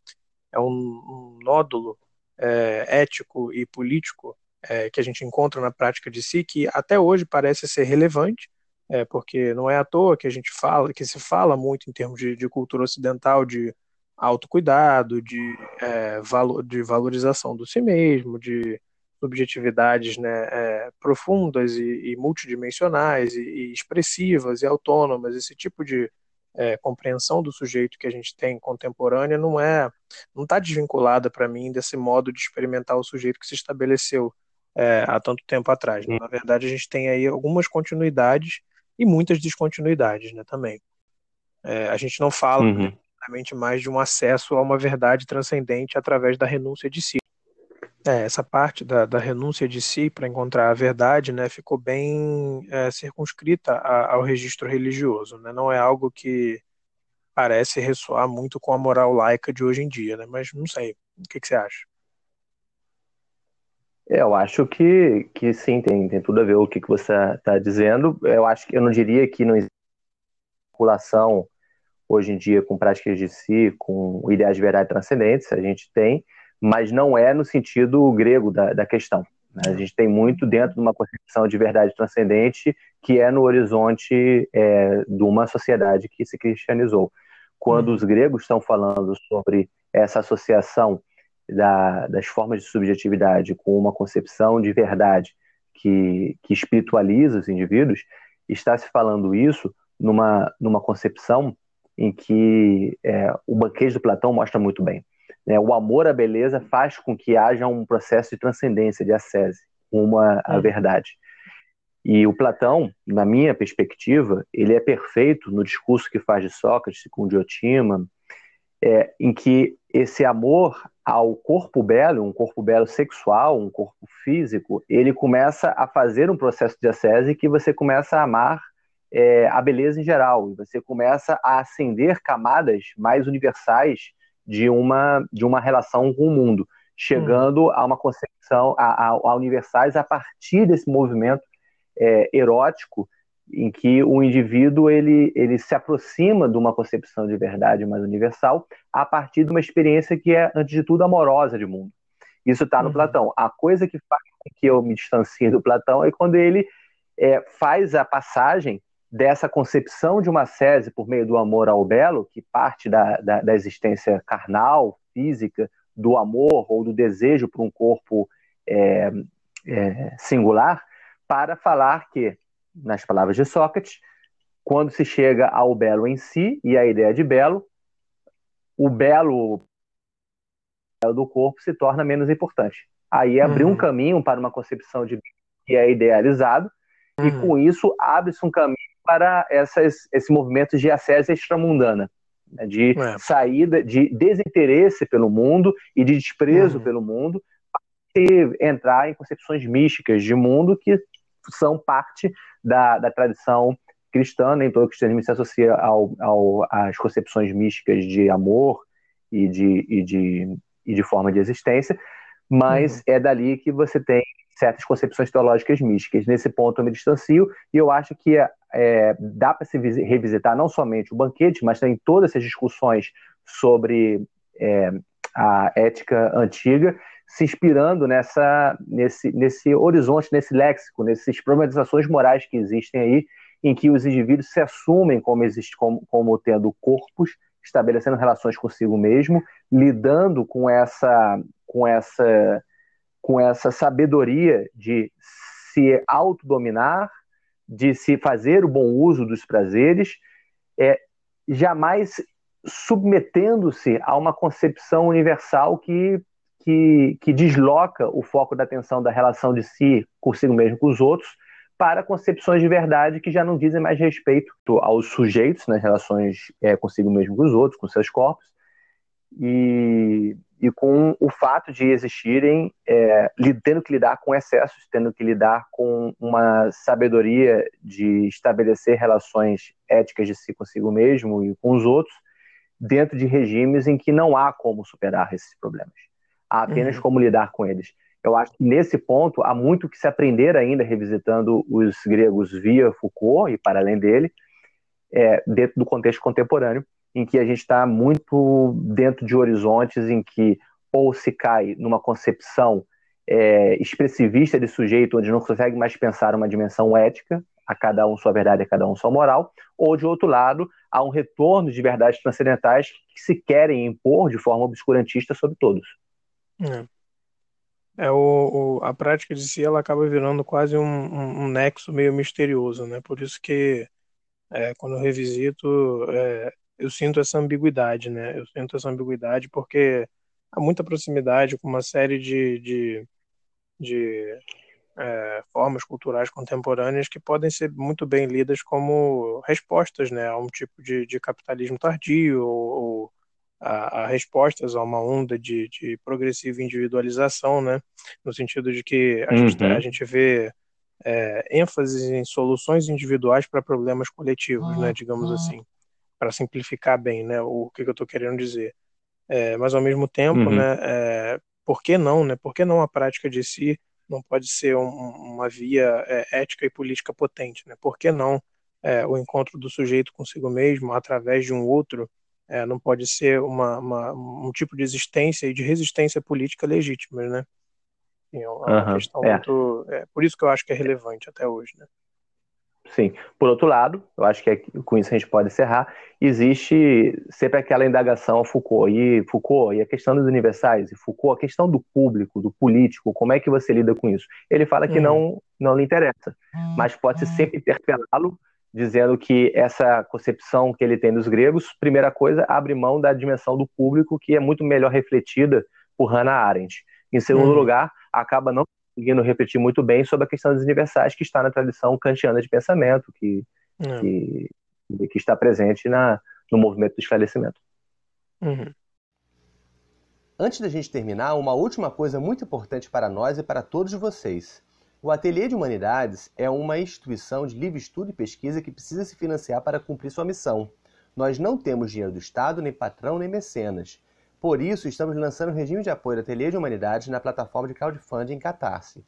é um, um nódulo é, ético e político é, que a gente encontra na prática de si, que até hoje parece ser relevante, é, porque não é à toa que a gente fala, que se fala muito em termos de, de cultura ocidental, de autocuidado, de, é, valor, de valorização do si mesmo, de subjetividades né, é, profundas e, e multidimensionais e, e, expressivas e autônomas, esse tipo de é, compreensão do sujeito que a gente tem contemporânea não é não está desvinculada para mim desse modo de experimentar o sujeito que se estabeleceu é, há tanto tempo atrás. Né? Na verdade, a gente tem aí algumas continuidades e muitas descontinuidades né, também. É, a gente não fala uhum. mais de um acesso a uma verdade transcendente através da renúncia de si. É, essa parte da, da, renúncia de si para encontrar a verdade né, ficou bem é, circunscrita a, ao registro religioso. Né? Não é algo que parece ressoar muito com a moral laica de hoje em dia, né? mas não sei. O que, que você acha? Eu acho que, que sim, tem, tem tudo a ver o que, que você está dizendo. Eu acho que eu não diria que não existe vinculação hoje em dia com práticas de si, com ideais de verdade transcendentes, a gente tem, mas não é no sentido grego da, da questão. Né? A gente tem muito dentro de uma concepção de verdade transcendente que é no horizonte é, de uma sociedade que se cristianizou. Quando hum. os gregos estão falando sobre essa associação da, das formas de subjetividade com uma concepção de verdade que, que espiritualiza os indivíduos, está se falando isso numa, numa concepção em que é, o banquete do Platão mostra muito bem. Né? O amor à beleza faz com que haja um processo de transcendência, de ascese, uma à verdade. E o Platão, na minha perspectiva, ele é perfeito no discurso que faz de Sócrates com Diotima, é, em que esse amor ao corpo belo, um corpo belo sexual, um corpo físico, ele começa a fazer um processo de ascese que você começa a amar é, a beleza em geral, e você começa a acender camadas mais universais de uma, de uma relação com o mundo, chegando hum. a uma concepção, a, a, a, universais a partir desse movimento é, erótico em que o indivíduo ele, ele se aproxima de uma concepção de verdade mais universal a partir de uma experiência que é, antes de tudo, amorosa de mundo. Isso está no uhum. Platão. A coisa que faz com que eu me distancie do Platão é quando ele é, faz a passagem dessa concepção de uma sese por meio do amor ao belo, que parte da, da, da existência carnal, física, do amor ou do desejo por um corpo é, é, singular, para falar que nas palavras de Sócrates, quando se chega ao belo em si e a ideia de belo, o belo do corpo se torna menos importante. Aí abre uhum. um caminho para uma concepção de que é idealizado, uhum. e com isso abre-se um caminho para essas, esse movimento de acesso extramundana, né, de é. saída, de desinteresse pelo mundo e de desprezo uhum. pelo mundo, e entrar em concepções místicas de mundo que são parte da, da tradição cristã, nem todo cristianismo se associa ao, ao, às concepções místicas de amor e de, e de, e de forma de existência, mas uhum. é dali que você tem certas concepções teológicas místicas. Nesse ponto eu me distancio e eu acho que é, é dá para se revisitar não somente o banquete, mas também todas essas discussões sobre é, a ética antiga se inspirando nessa, nesse, nesse horizonte, nesse léxico, nessas problematizações morais que existem aí, em que os indivíduos se assumem como, existe, como, como tendo corpos, estabelecendo relações consigo mesmo, lidando com essa, com essa, com essa sabedoria de se autodominar, de se fazer o bom uso dos prazeres, é, jamais submetendo-se a uma concepção universal que que, que desloca o foco da atenção da relação de si consigo mesmo com os outros para concepções de verdade que já não dizem mais respeito aos sujeitos nas relações é, consigo mesmo com os outros, com seus corpos, e, e com o fato de existirem, é, tendo que lidar com excessos, tendo que lidar com uma sabedoria de estabelecer relações éticas de si consigo mesmo e com os outros, dentro de regimes em que não há como superar esses problemas há apenas uhum. como lidar com eles. Eu acho que nesse ponto há muito que se aprender ainda revisitando os gregos via Foucault e para além dele, é, dentro do contexto contemporâneo, em que a gente está muito dentro de horizontes em que ou se cai numa concepção é, expressivista de sujeito, onde não consegue mais pensar uma dimensão ética, a cada um sua verdade, a cada um sua moral, ou de outro lado, há um retorno de verdades transcendentais que se querem impor de forma obscurantista sobre todos. É. é o, o, a prática de si ela acaba virando quase um, um, um nexo meio misterioso, né? Por isso que é, quando eu revisito, é, eu sinto essa ambiguidade, né? Eu sinto essa ambiguidade porque há muita proximidade com uma série de, de, de é, formas culturais contemporâneas que podem ser muito bem lidas como respostas né, a um tipo de, de capitalismo tardio ou, a, a, respostas a uma onda de, de, progressiva individualização, né, no sentido de que a, uhum. gente, a gente vê é, ênfase em soluções individuais para problemas coletivos, né, digamos assim, para simplificar bem né, o que, que eu estou querendo dizer. É, mas ao mesmo tempo, uhum. né, é, por que não, né? Por que não a prática de si não pode ser um, uma via é, ética e política potente, né? Por que não é, o encontro do sujeito consigo mesmo através de um outro é, não pode ser uma, uma, um tipo de existência e de resistência política legítima, né? É uma uhum, questão muito. É, por isso que eu acho que é relevante até hoje, né? Sim. Por outro lado, eu acho que é, com isso a gente pode encerrar, existe sempre aquela indagação Foucault e Foucault e a questão dos universais e Foucault, a questão do público, do político, como é que você lida com isso? Ele fala que uhum. não não lhe interessa, mas pode uhum. sempre interpelá-lo dizendo que essa concepção que ele tem dos gregos, primeira coisa, abre mão da dimensão do público que é muito melhor refletida por Hannah Arendt. Em segundo uhum. lugar, acaba não conseguindo refletir muito bem sobre a questão dos universais que está na tradição kantiana de pensamento, que, é. que, que, está presente na, no movimento do esclarecimento. Uhum. Antes da gente terminar, uma última coisa muito importante para nós e para todos vocês. O Ateliê de Humanidades é uma instituição de livre estudo e pesquisa que precisa se financiar para cumprir sua missão. Nós não temos dinheiro do Estado, nem patrão, nem mecenas. Por isso, estamos lançando um regime de apoio do Ateliê de Humanidades na plataforma de crowdfunding Catarse.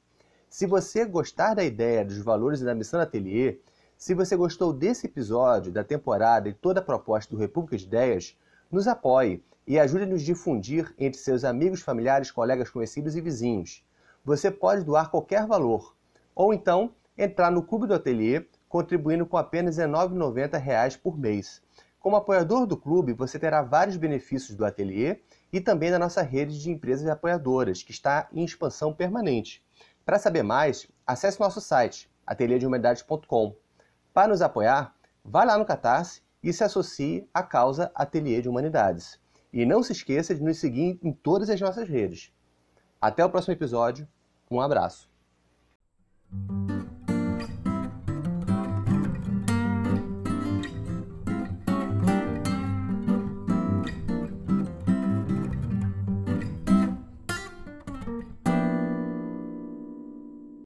Se você gostar da ideia, dos valores e da missão do Ateliê, se você gostou desse episódio, da temporada e toda a proposta do República de Ideias, nos apoie e ajude a difundir entre seus amigos, familiares, colegas, conhecidos e vizinhos. Você pode doar qualquer valor, ou então entrar no Clube do Ateliê, contribuindo com apenas R$ 19,90 por mês. Como apoiador do clube, você terá vários benefícios do ateliê e também da nossa rede de empresas apoiadoras, que está em expansão permanente. Para saber mais, acesse nosso site, ateliêdehumanidades.com. Para nos apoiar, vá lá no Catarse e se associe à causa Ateliê de Humanidades. E não se esqueça de nos seguir em todas as nossas redes. Até o próximo episódio. Um abraço.